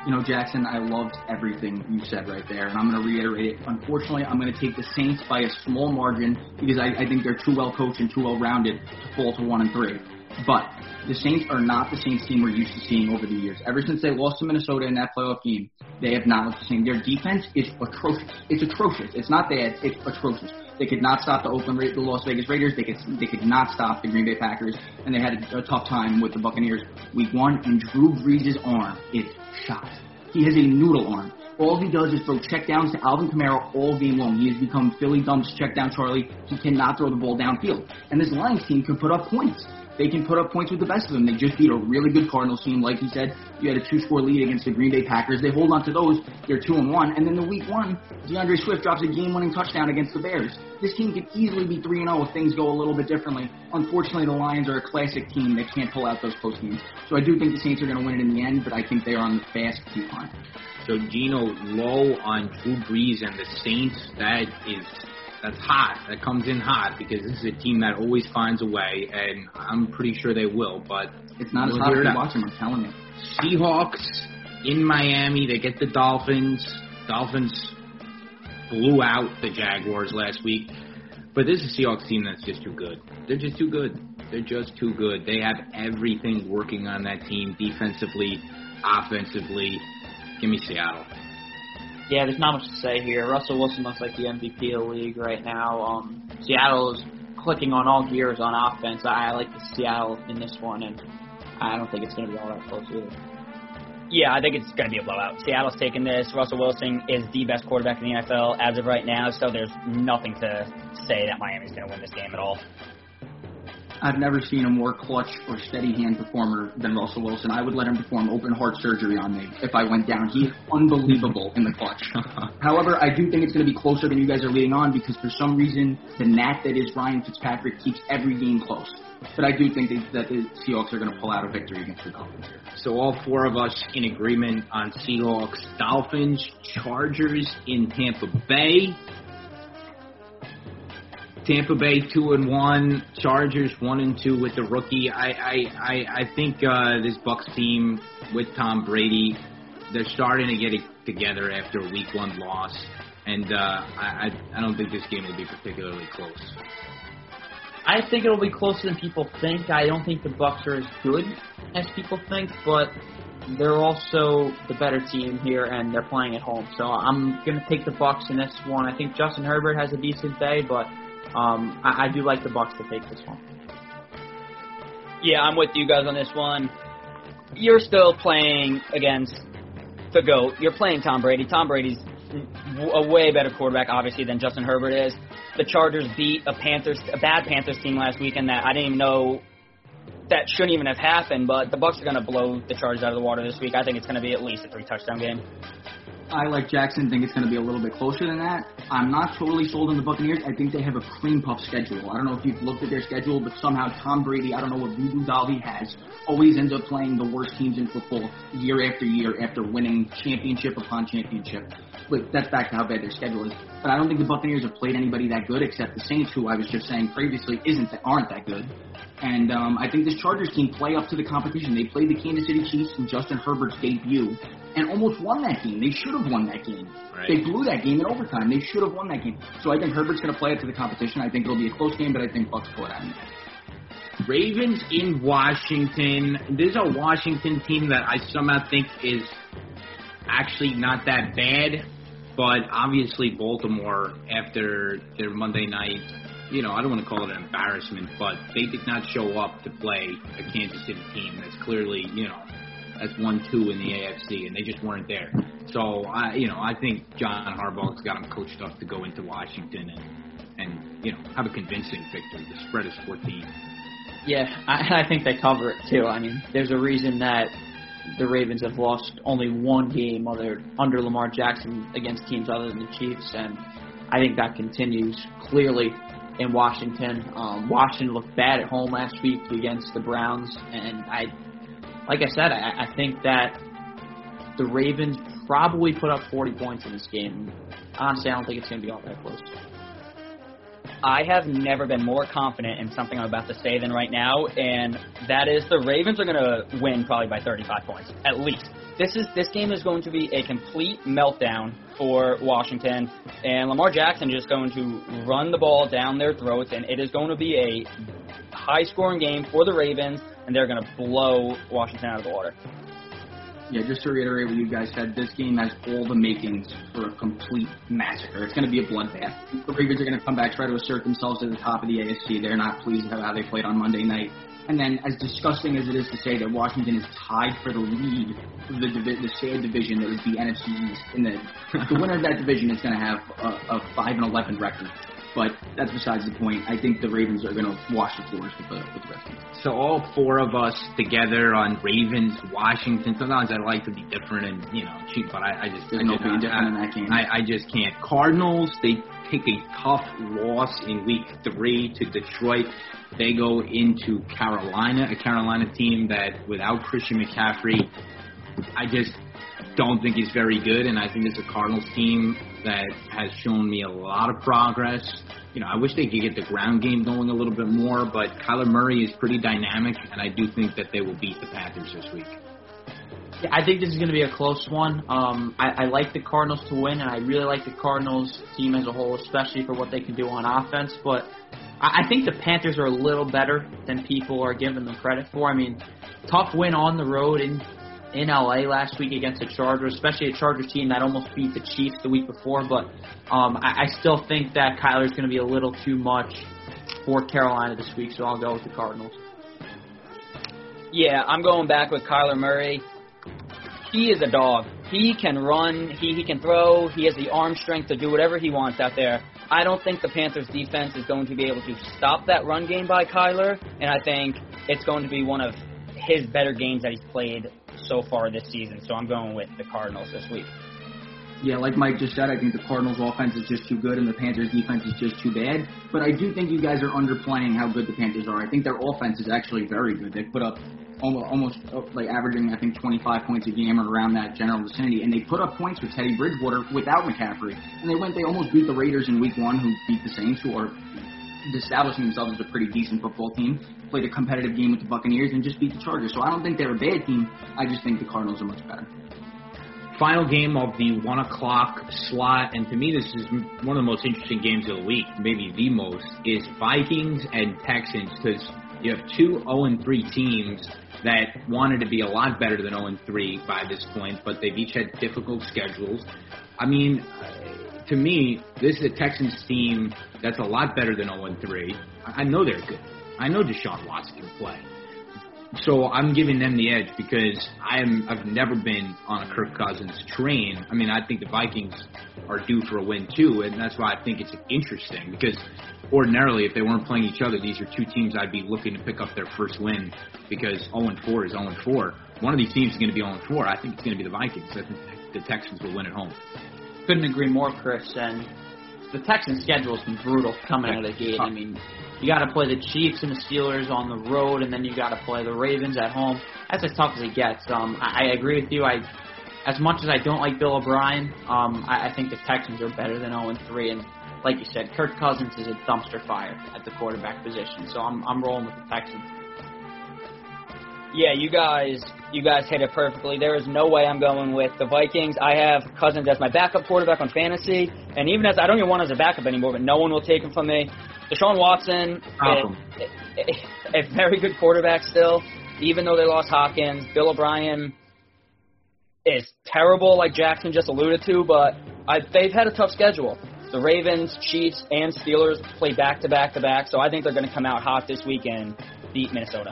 You know, Jackson, I loved everything you said right there, and I'm going to reiterate it. Unfortunately, I'm going to take the Saints by a small margin because I, I think they're too well coached and too well rounded to fall to one and three. But the Saints are not the Saints team we're used to seeing over the years. Ever since they lost to Minnesota in that playoff game, they have not looked the same. Their defense is atrocious. It's atrocious. It's not bad. It's atrocious. They could not stop the Oakland, the Las Vegas Raiders. They could, they could not stop the Green Bay Packers, and they had a, a tough time with the Buccaneers week one. And Drew Brees' arm is shot. He has a noodle arm. All he does is throw checkdowns to Alvin Kamara all game long. He has become Philly Dump's checkdown Charlie. He cannot throw the ball downfield. And this Lions team can put up points. They can put up points with the best of them. They just beat a really good Cardinals team. Like he said, you had a two-score lead against the Green Bay Packers. They hold on to those. They're two and one. And then the week one, D'Andre Swift drops a game-winning touchdown against the Bears. This team could easily be three and zero if things go a little bit differently. Unfortunately, the Lions are a classic team that can't pull out those close games. So I do think the Saints are going to win it in the end, but I think they are on the fast decline. So Gino low on Drew Brees and the Saints. That is that's hot. That comes in hot because this is a team that always finds a way, and I'm pretty sure they will. But It's not as we'll hot as you watch them, I'm telling you. Seahawks in Miami. They get the Dolphins. Dolphins blew out the Jaguars last week. But this is a Seahawks team that's just too good. They're just too good. They're just too good. They have everything working on that team defensively, offensively. Give me Seattle. Yeah, there's not much to say here. Russell Wilson looks like the MVP of the league right now. Um, Seattle is clicking on all gears on offense. I, like the Seattle in this one, and I don't think it's going to be all that close either. Yeah, I think it's going to be a blowout. Seattle's taking this. Russell Wilson is the best quarterback in the NFL as of right now, so there's nothing to say that Miami's going to win this game at all. I've never seen a more clutch or steady hand performer than Russell Wilson. I would let him perform open heart surgery on me if I went down. He is unbelievable in the clutch. However, I do think it's going to be closer than you guys are leading on because for some reason the gnat that is Ryan Fitzpatrick keeps every game close. But I do think that, that the Seahawks are going to pull out a victory against the Dolphins. So all four of us in agreement on Seahawks, Dolphins, Chargers in Tampa Bay. Tampa Bay two and one, Chargers one and two with the rookie. I I I, I think uh, this Bucks team with Tom Brady, they're starting to get it together after a week one loss, and uh, I I don't think this game will be particularly close. I think it'll be closer than people think. I don't think the Bucks are as good as people think, but they're also the better team here, and they're playing at home. So I'm going to take the Bucks in this one. I think Justin Herbert has a decent day, but um, I, I do like the Bucks to take this one. Yeah, I'm with you guys on this one. You're still playing against the GOAT. You're playing Tom Brady. Tom Brady's a way better quarterback, obviously, than Justin Herbert is. The Chargers beat a Panthers, a bad Panthers team last weekend that I didn't even know that shouldn't even have happened. But the Bucks are going to blow the Chargers out of the water this week. I think it's going to be at least a three touchdown game. I, like Jackson, think it's going to be a little bit closer than that. I'm not totally sold on the Buccaneers. I think they have a cream puff schedule. I don't know if you've looked at their schedule, but somehow Tom Brady, I don't know what voodoo doll he has, always ends up playing the worst teams in football year after year after winning championship upon championship. But that's back to how bad their schedule is. But I don't think the Buccaneers have played anybody that good except the Saints, who I was just saying previously isn't that, aren't that good. And um, I think this Chargers team play up to the competition. They played the Kansas City Chiefs in Justin Herbert's debut and almost won that game. They should have won that game. Right. They blew that game in overtime. They should have won that game. So I think Herbert's going to play up to the competition. I think it'll be a close game, but I think Bucks pull it out. Ravens in Washington. This is a Washington team that I somehow think is actually not that bad, but obviously Baltimore after their Monday night, you know, I don't want to call it an embarrassment, but they did not show up to play a Kansas City team that's clearly, you know, that's one two in the AFC, and they just weren't there. So I, you know, I think John Harbaugh's got them coached up to go into Washington and and you know have a convincing victory. The spread is 14. Yeah, I, I think they cover it too. I mean, there's a reason that the Ravens have lost only one game other under Lamar Jackson against teams other than the Chiefs, and I think that continues clearly in Washington. Um, Washington looked bad at home last week against the Browns, and I, like I said, I, I think that the Ravens probably put up 40 points in this game. Honestly, I don't think it's going to be all that close. I have never been more confident in something I'm about to say than right now, and that is the Ravens are going to win probably by 35 points at least. This is this game is going to be a complete meltdown for Washington, and Lamar Jackson is just going to run the ball down their throats, and it is going to be a high-scoring game for the Ravens, and they're going to blow Washington out of the water. Yeah, just to reiterate what you guys said, this game has all the makings for a complete massacre. It's going to be a bloodbath. The Ravens are going to come back, try to assert themselves at the top of the AFC. They're not pleased with how they played on Monday night. And then, as disgusting as it is to say that Washington is tied for the lead of the, divi- the sad division that is the NFC East, in the the winner of that division is going to have a, a five and eleven record. But that's besides the point. I think the Ravens are going to wash the floors with the with the rest of them. So all four of us together on Ravens, Washington. Sometimes I like to be different and you know cheap, but I, I just There's I no being I- different in that game. I, I just can't. Cardinals, they take a tough loss in week three to Detroit. They go into Carolina, a Carolina team that without Christian McCaffrey, I just don't think is very good. And I think it's a Cardinals team that has shown me a lot of progress. You know, I wish they could get the ground game going a little bit more, but Kyler Murray is pretty dynamic, and I do think that they will beat the Panthers this week. Yeah, I think this is going to be a close one. Um, I, I like the Cardinals to win, and I really like the Cardinals team as a whole, especially for what they can do on offense. But I, I think the Panthers are a little better than people are giving them credit for. I mean, tough win on the road in in LA last week against the Chargers, especially a Chargers team that almost beat the Chiefs the week before. But um, I, I still think that Kyler's going to be a little too much for Carolina this week, so I'll go with the Cardinals. Yeah, I'm going back with Kyler Murray. He is a dog. he can run, he he can throw, he has the arm strength to do whatever he wants out there. I don't think the Panthers defense is going to be able to stop that run game by Kyler, and I think it's going to be one of his better games that he's played so far this season. So I'm going with the Cardinals this week. Yeah, like Mike just said, I think the Cardinals offense is just too good and the Panthers defense is just too bad. But I do think you guys are underplaying how good the Panthers are. I think their offense is actually very good. They put up almost, almost like averaging, I think, 25 points a game or around that general vicinity. And they put up points with Teddy Bridgewater without McCaffrey. And they went, they almost beat the Raiders in week one, who beat the Saints, who are establishing themselves as a pretty decent football team. Played a competitive game with the Buccaneers and just beat the Chargers. So I don't think they're a bad team. I just think the Cardinals are much better final game of the one o'clock slot, and to me this is one of the most interesting games of the week, maybe the most, is Vikings and Texans because you have two 0 and 3 teams that wanted to be a lot better than 0 and 3 by this point, but they've each had difficult schedules. I mean, uh, to me, this is a Texans team that's a lot better than 0 3. I know they're good. I know Deshaun Watson can play. So I'm giving them the edge because I'm I've never been on a Kirk Cousins train. I mean, I think the Vikings are due for a win too, and that's why I think it's interesting because ordinarily, if they weren't playing each other, these are two teams I'd be looking to pick up their first win because 0 4 is 0 4. One of these teams is going to be 0 4. I think it's going to be the Vikings. I think the Texans will win at home. Couldn't agree more, Chris. And the Texans' schedule has been brutal coming out of the gate. I mean, you got to play the Chiefs and the Steelers on the road, and then you got to play the Ravens at home. That's as tough as it gets. Um, I, I agree with you. I, as much as I don't like Bill O'Brien, um, I, I think the Texans are better than 0 3. And like you said, Kirk Cousins is a dumpster fire at the quarterback position. So I'm I'm rolling with the Texans. Yeah, you guys, you guys hit it perfectly. There is no way I'm going with the Vikings. I have Cousins as my backup quarterback on fantasy, and even as I don't even want him as a backup anymore, but no one will take him from me. Deshaun Watson, awesome. a, a, a very good quarterback still, even though they lost Hopkins. Bill O'Brien is terrible, like Jackson just alluded to, but I, they've had a tough schedule. The Ravens, Chiefs, and Steelers play back to back to back, so I think they're going to come out hot this week and beat Minnesota.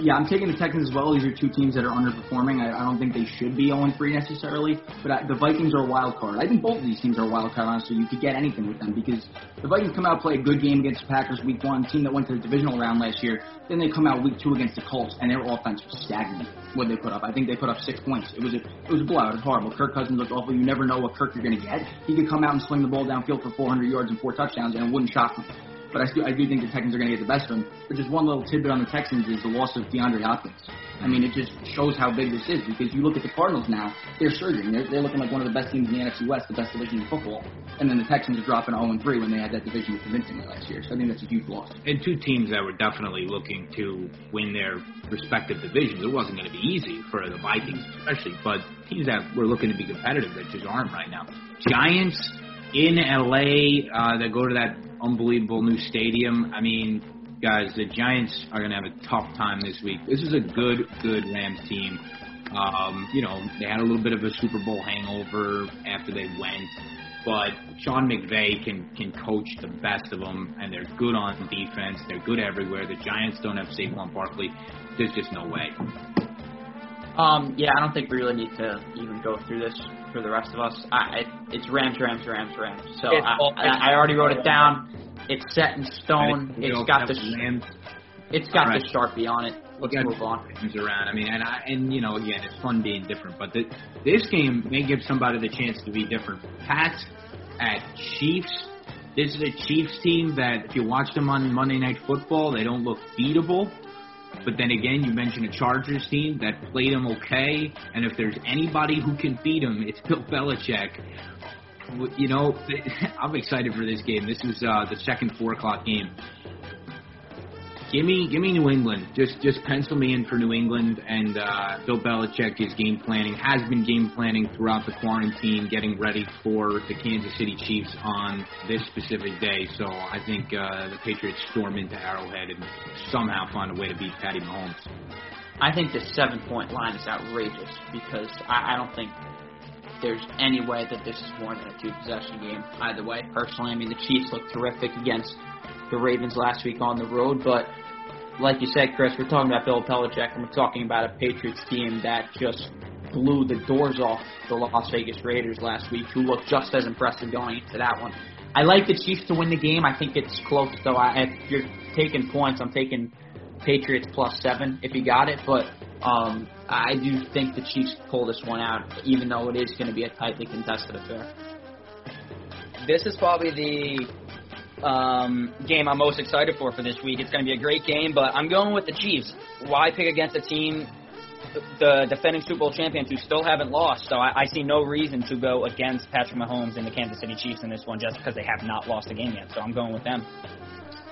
Yeah, I'm taking the Texans as well. These are two teams that are underperforming. I, I don't think they should be 0 3 necessarily, but I, the Vikings are a wild card. I think both of these teams are a wild card, honestly. You could get anything with them because the Vikings come out play a good game against the Packers week one, team that went to the divisional round last year. Then they come out week two against the Colts, and their offense was stagnant. What they put up, I think they put up six points. It was a it was a blowout. It was horrible. Kirk Cousins looked awful. You never know what Kirk you're going to get. He could come out and sling the ball downfield for 400 yards and four touchdowns, and it wouldn't shock me but I, do, I do think the Texans are going to get the best of them. But just one little tidbit on the Texans is the loss of DeAndre Hopkins. I mean, it just shows how big this is because you look at the Cardinals now, they're surging. They're, they're looking like one of the best teams in the NFC West, the best division in football. And then the Texans are dropping 0 3 when they had that division convincingly last year. So I think that's a huge loss. And two teams that were definitely looking to win their respective divisions. It wasn't going to be easy for the Vikings, especially, but teams that were looking to be competitive that just aren't right now. Giants in LA uh, that go to that unbelievable new stadium. I mean, guys, the Giants are going to have a tough time this week. This is a good, good Rams team. Um, you know, they had a little bit of a Super Bowl hangover after they went, but Sean McVay can can coach the best of them, and they're good on defense. They're good everywhere. The Giants don't have Saquon Barkley. There's just no way. Um, yeah, I don't think we really need to even go through this for the rest of us. I, I it's Rams, Rams, Rams, Rams. So I, I, I already wrote it down. It's set in stone. It's got the Rams. It's got right. the sharpie on it. Let's move on. Around. I mean, and I, and you know, again, it's fun being different. But the, this game may give somebody the chance to be different. Pats at Chiefs. This is a Chiefs team that, if you watch them on Monday Night Football, they don't look beatable. But then again, you mentioned a Chargers team that played him okay, and if there's anybody who can beat him, it's Bill Belichick. You know, I'm excited for this game. This is uh, the second four o'clock game. Give me, give me New England. Just, just pencil me in for New England. And uh, Bill Belichick is game planning, has been game planning throughout the quarantine, getting ready for the Kansas City Chiefs on this specific day. So I think uh, the Patriots storm into Arrowhead and somehow find a way to beat Patty Mahomes. I think the seven point line is outrageous because I, I don't think there's any way that this is more than a two possession game either way. Personally, I mean the Chiefs look terrific against the Ravens last week on the road, but like you said, Chris, we're talking about Bill Belichick, and we're talking about a Patriots team that just blew the doors off the Las Vegas Raiders last week, who looked just as impressive going into that one. I like the Chiefs to win the game. I think it's close, though. I, if you're taking points, I'm taking Patriots plus seven if you got it, but um, I do think the Chiefs pull this one out, even though it is going to be a tightly contested affair. This is probably the um, game I'm most excited for for this week. It's going to be a great game, but I'm going with the Chiefs. Why pick against a team, the defending Super Bowl champions who still haven't lost? So I, I see no reason to go against Patrick Mahomes and the Kansas City Chiefs in this one just because they have not lost a game yet. So I'm going with them.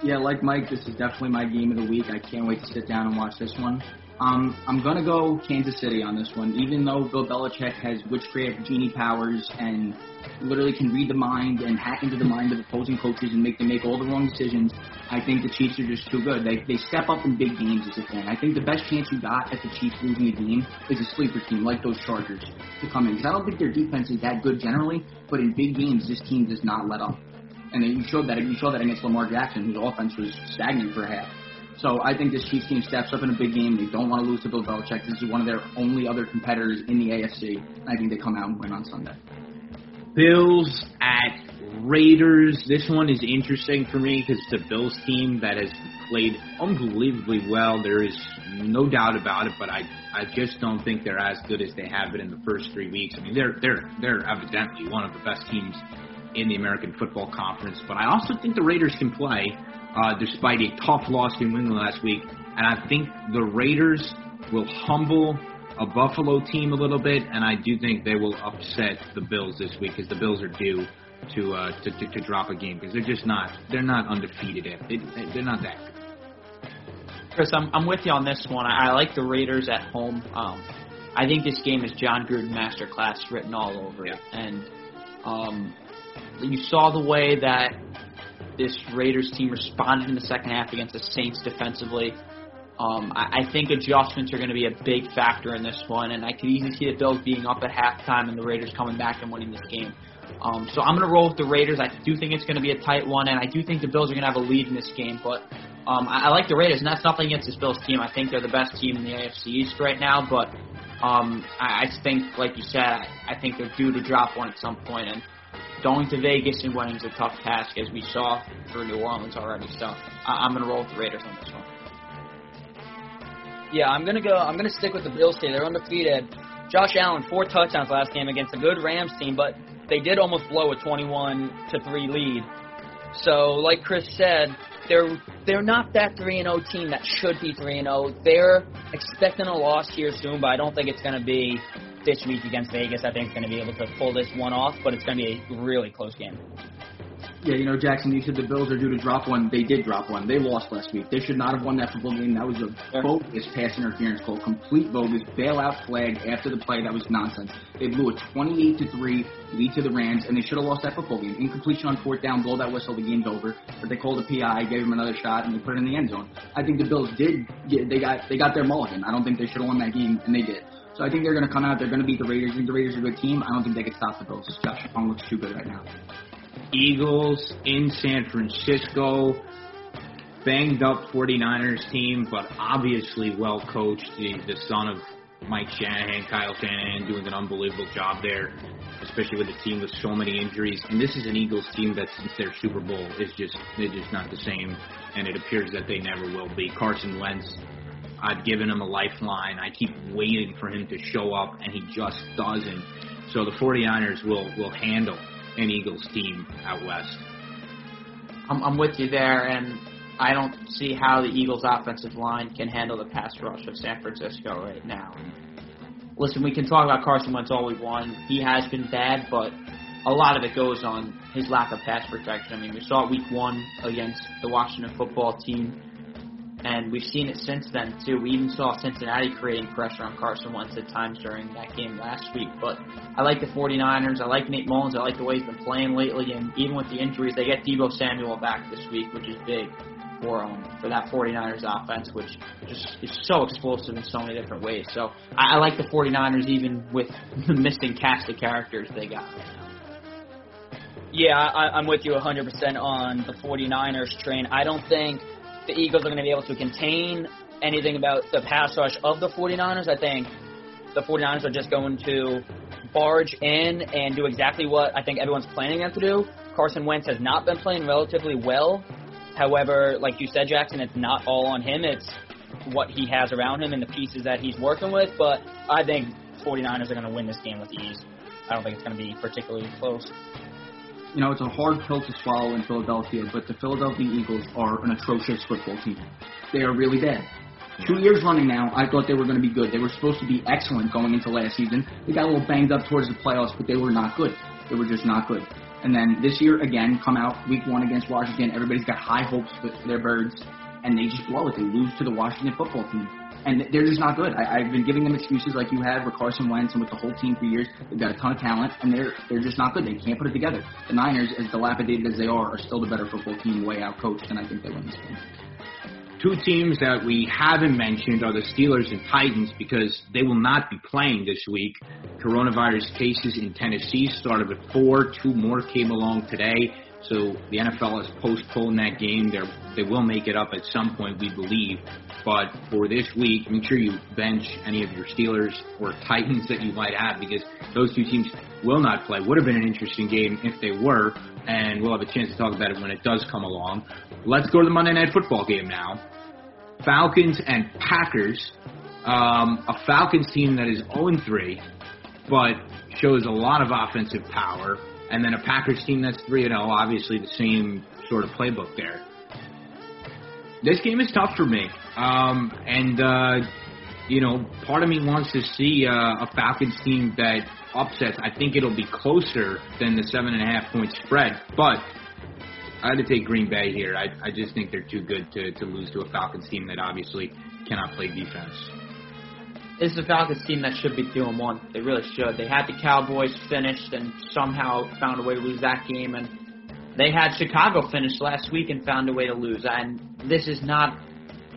Yeah, like Mike, this is definitely my game of the week. I can't wait to sit down and watch this one. Um, I'm going to go Kansas City on this one, even though Bill Belichick has witchcraft genie powers and literally can read the mind and hack into the mind of opposing coaches and make them make all the wrong decisions. I think the Chiefs are just too good. They they step up in big games as a fan. I think the best chance you got at the Chiefs losing a game is a sleeper team like those Chargers to come in. Because I don't think their defense is that good generally, but in big games, this team does not let up. And you showed that you showed that against Lamar Jackson, whose offense was stagnant for half. So I think this Chiefs team steps up in a big game. They don't want to lose to Bill Belichick. This is one of their only other competitors in the AFC. I think they come out and win on Sunday. Bills at Raiders. This one is interesting for me because it's a Bills team that has played unbelievably well. There is no doubt about it, but I I just don't think they're as good as they have been in the first three weeks. I mean, they're they're they're evidently one of the best teams in the American Football Conference, but I also think the Raiders can play uh, despite a tough loss to New England last week, and I think the Raiders will humble a Buffalo team a little bit, and I do think they will upset the Bills this week because the Bills are due to, uh, to, to to drop a game because they're just not they're not undefeated yet. They, they're not that good. Chris, I'm, I'm with you on this one. I, I like the Raiders at home. Um, I think this game is Jon Gruden masterclass written all over it, and um, you saw the way that this Raiders team responded in the second half against the Saints defensively. Um, I, I think adjustments are going to be a big factor in this one, and I could easily see the Bills being up at halftime and the Raiders coming back and winning this game. Um, so I'm going to roll with the Raiders. I do think it's going to be a tight one, and I do think the Bills are going to have a lead in this game. But um, I, I like the Raiders, and that's nothing against this Bills team. I think they're the best team in the AFC East right now. But um, I, I think, like you said, I, I think they're due to drop one at some point, and going to Vegas and winning is a tough task, as we saw for New Orleans already. So I, I'm going to roll with the Raiders on this one. Yeah, I'm gonna go. I'm gonna stick with the Bills here. They're undefeated. Josh Allen, four touchdowns last game against a good Rams team, but they did almost blow a 21 to three lead. So, like Chris said, they're they're not that three and 0 team that should be three and 0. They're expecting a loss here soon, but I don't think it's gonna be this week against Vegas. I think it's gonna be able to pull this one off, but it's gonna be a really close game. Yeah, you know, Jackson, you said the Bills are due to drop one. They did drop one. They lost last week. They should not have won that football game. That was a bogus pass interference call, complete bogus bailout flag after the play. That was nonsense. They blew a 28 to three lead to the Rams, and they should have lost that football game. Incompletion on fourth down, blow that whistle, the game's over. But they called a PI, gave him another shot, and they put it in the end zone. I think the Bills did. Get, they got they got their mulligan. I don't think they should have won that game, and they did. I think they're going to come out. They're going to beat the Raiders. I think the Raiders are a good team. I don't think they can stop the Bills. Josh Allen looks good right now. Eagles in San Francisco. Banged up 49ers team, but obviously well coached. The, the son of Mike Shanahan, Kyle Shanahan, doing an unbelievable job there, especially with a team with so many injuries. And this is an Eagles team that since their Super Bowl is just they're just not the same, and it appears that they never will be. Carson Wentz, I've given him a lifeline. I keep waiting for him to show up, and he just doesn't. So the 49ers will will handle an Eagles team out west. I'm, I'm with you there, and I don't see how the Eagles' offensive line can handle the pass rush of San Francisco right now. Listen, we can talk about Carson Wentz all we want. He has been bad, but a lot of it goes on his lack of pass protection. I mean, we saw week one against the Washington football team, and we've seen it since then too. We even saw Cincinnati creating pressure on Carson Wentz at times during that game last week. But I like the 49ers. I like Nate Mullens. I like the way he's been playing lately, and even with the injuries, they get Deebo Samuel back this week, which is big for um, for that 49ers offense, which just is so explosive in so many different ways. So I, I like the 49ers even with the missing cast of characters they got right now. Yeah, I, I'm with you 100% on the 49ers train. I don't think the Eagles are going to be able to contain anything about the pass rush of the 49ers. I think the 49ers are just going to barge in and do exactly what I think everyone's planning them to do. Carson Wentz has not been playing relatively well. However, like you said, Jackson, it's not all on him. It's what he has around him and the pieces that he's working with. But I think 49ers are going to win this game with ease. I don't think it's going to be particularly close. You know, it's a hard pill to swallow in Philadelphia, but the Philadelphia Eagles are an atrocious football team. They are really bad. Two years running now, I thought they were going to be good. They were supposed to be excellent going into last season. They got a little banged up towards the playoffs, but they were not good. They were just not good. And then this year, again, come out week one against Washington. Everybody's got high hopes for their birds, and they just blow it. They lose to the Washington football team. And they're just not good. I, I've been giving them excuses like you have with Carson Wentz and with the whole team for years. They've got a ton of talent, and they're they're just not good. They can't put it together. The Niners, as dilapidated as they are, are still the better football team, way out coached, and I think they win this game. Two teams that we haven't mentioned are the Steelers and Titans because they will not be playing this week. Coronavirus cases in Tennessee started with four. Two more came along today. So the NFL has postponed that game. They're, they will make it up at some point, we believe. But for this week, make sure you bench any of your Steelers or Titans that you might have because those two teams will not play. Would have been an interesting game if they were, and we'll have a chance to talk about it when it does come along. Let's go to the Monday Night Football game now. Falcons and Packers. Um, a Falcons team that is 0-3, but shows a lot of offensive power, and then a Packers team that's 3-0. Obviously, the same sort of playbook there. This game is tough for me, um, and uh, you know, part of me wants to see uh, a Falcons team that upsets. I think it'll be closer than the seven and a half point spread, but I had to take Green Bay here. I, I just think they're too good to, to lose to a Falcons team that obviously cannot play defense. This is a Falcons team that should be 2 and 1. They really should. They had the Cowboys finished and somehow found a way to lose that game. And they had Chicago finished last week and found a way to lose. And this is not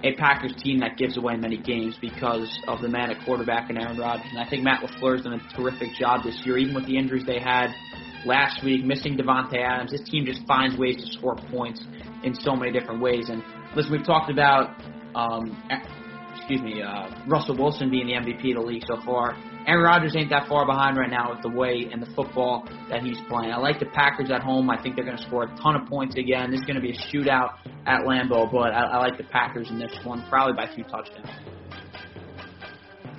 a Packers team that gives away many games because of the man at quarterback and Aaron Rodgers. And I think Matt LaFleur's done a terrific job this year, even with the injuries they had last week, missing Davante Adams. This team just finds ways to score points in so many different ways. And listen, we've talked about, um, excuse me, uh, Russell Wilson being the MVP of the league so far. Aaron Rodgers ain't that far behind right now with the way and the football that he's playing. I like the Packers at home. I think they're going to score a ton of points again. This is going to be a shootout at Lambeau, but I, I like the Packers in this one, probably by two touchdowns.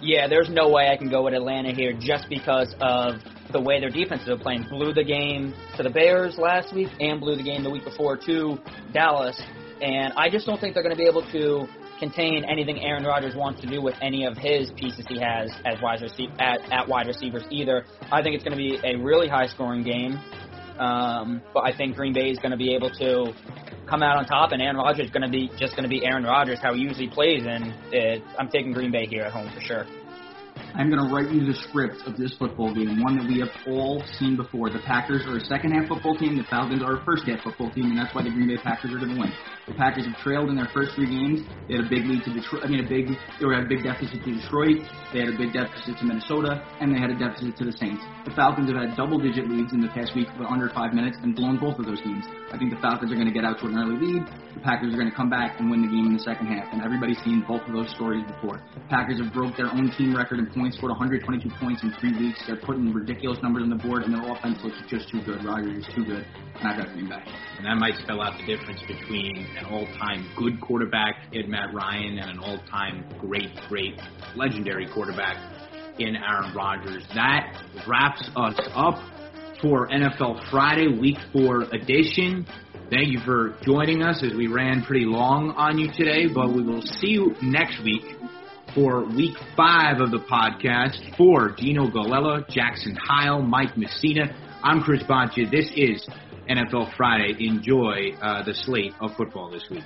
Yeah, there's no way I can go with Atlanta here just because of the way their defenses are playing. Blew the game to the Bears last week and blew the game the week before to Dallas. And I just don't think they're going to be able to contain anything Aaron Rodgers wants to do with any of his pieces he has as wide receiver, at, at wide receivers either. I think it's going to be a really high scoring game. Um, but I think Green Bay is going to be able to come out on top, and Aaron Rodgers is going to be just going to be Aaron Rodgers how he usually plays, and it, I'm taking Green Bay here at home for sure. I'm going to write you the script of this football game, one that we have all seen before. The Packers are a second half football team, the Falcons are a first half football team, and that's why the Green Bay Packers are going to win. The Packers have trailed in their first three games. They had a big lead to Detroit. I mean, a big they at a big deficit to Detroit. They had a big deficit to Minnesota, and they had a deficit to the Saints. The Falcons have had double-digit leads in the past week for under five minutes and blown both of those games. I think the Falcons are going to get out to an early lead. The Packers are going to come back and win the game in the second half. And everybody's seen both of those stories before. Packers have broke their own team record in points, scored 122 points in three weeks. They're putting ridiculous numbers on the board, and their offense looks just too good. Rodgers is too good, and I've got Green Bay. And that might spell out the difference between an all-time good quarterback in Matt Ryan and an all-time great, great, legendary quarterback in Aaron Rodgers. That wraps us up for NFL Friday Week 4 edition. Thank you for joining us as we ran pretty long on you today, but we will see you next week for week five of the podcast for Gino Galella, Jackson Heil, Mike Messina. I'm Chris Boncha. This is NFL Friday. Enjoy uh, the slate of football this week.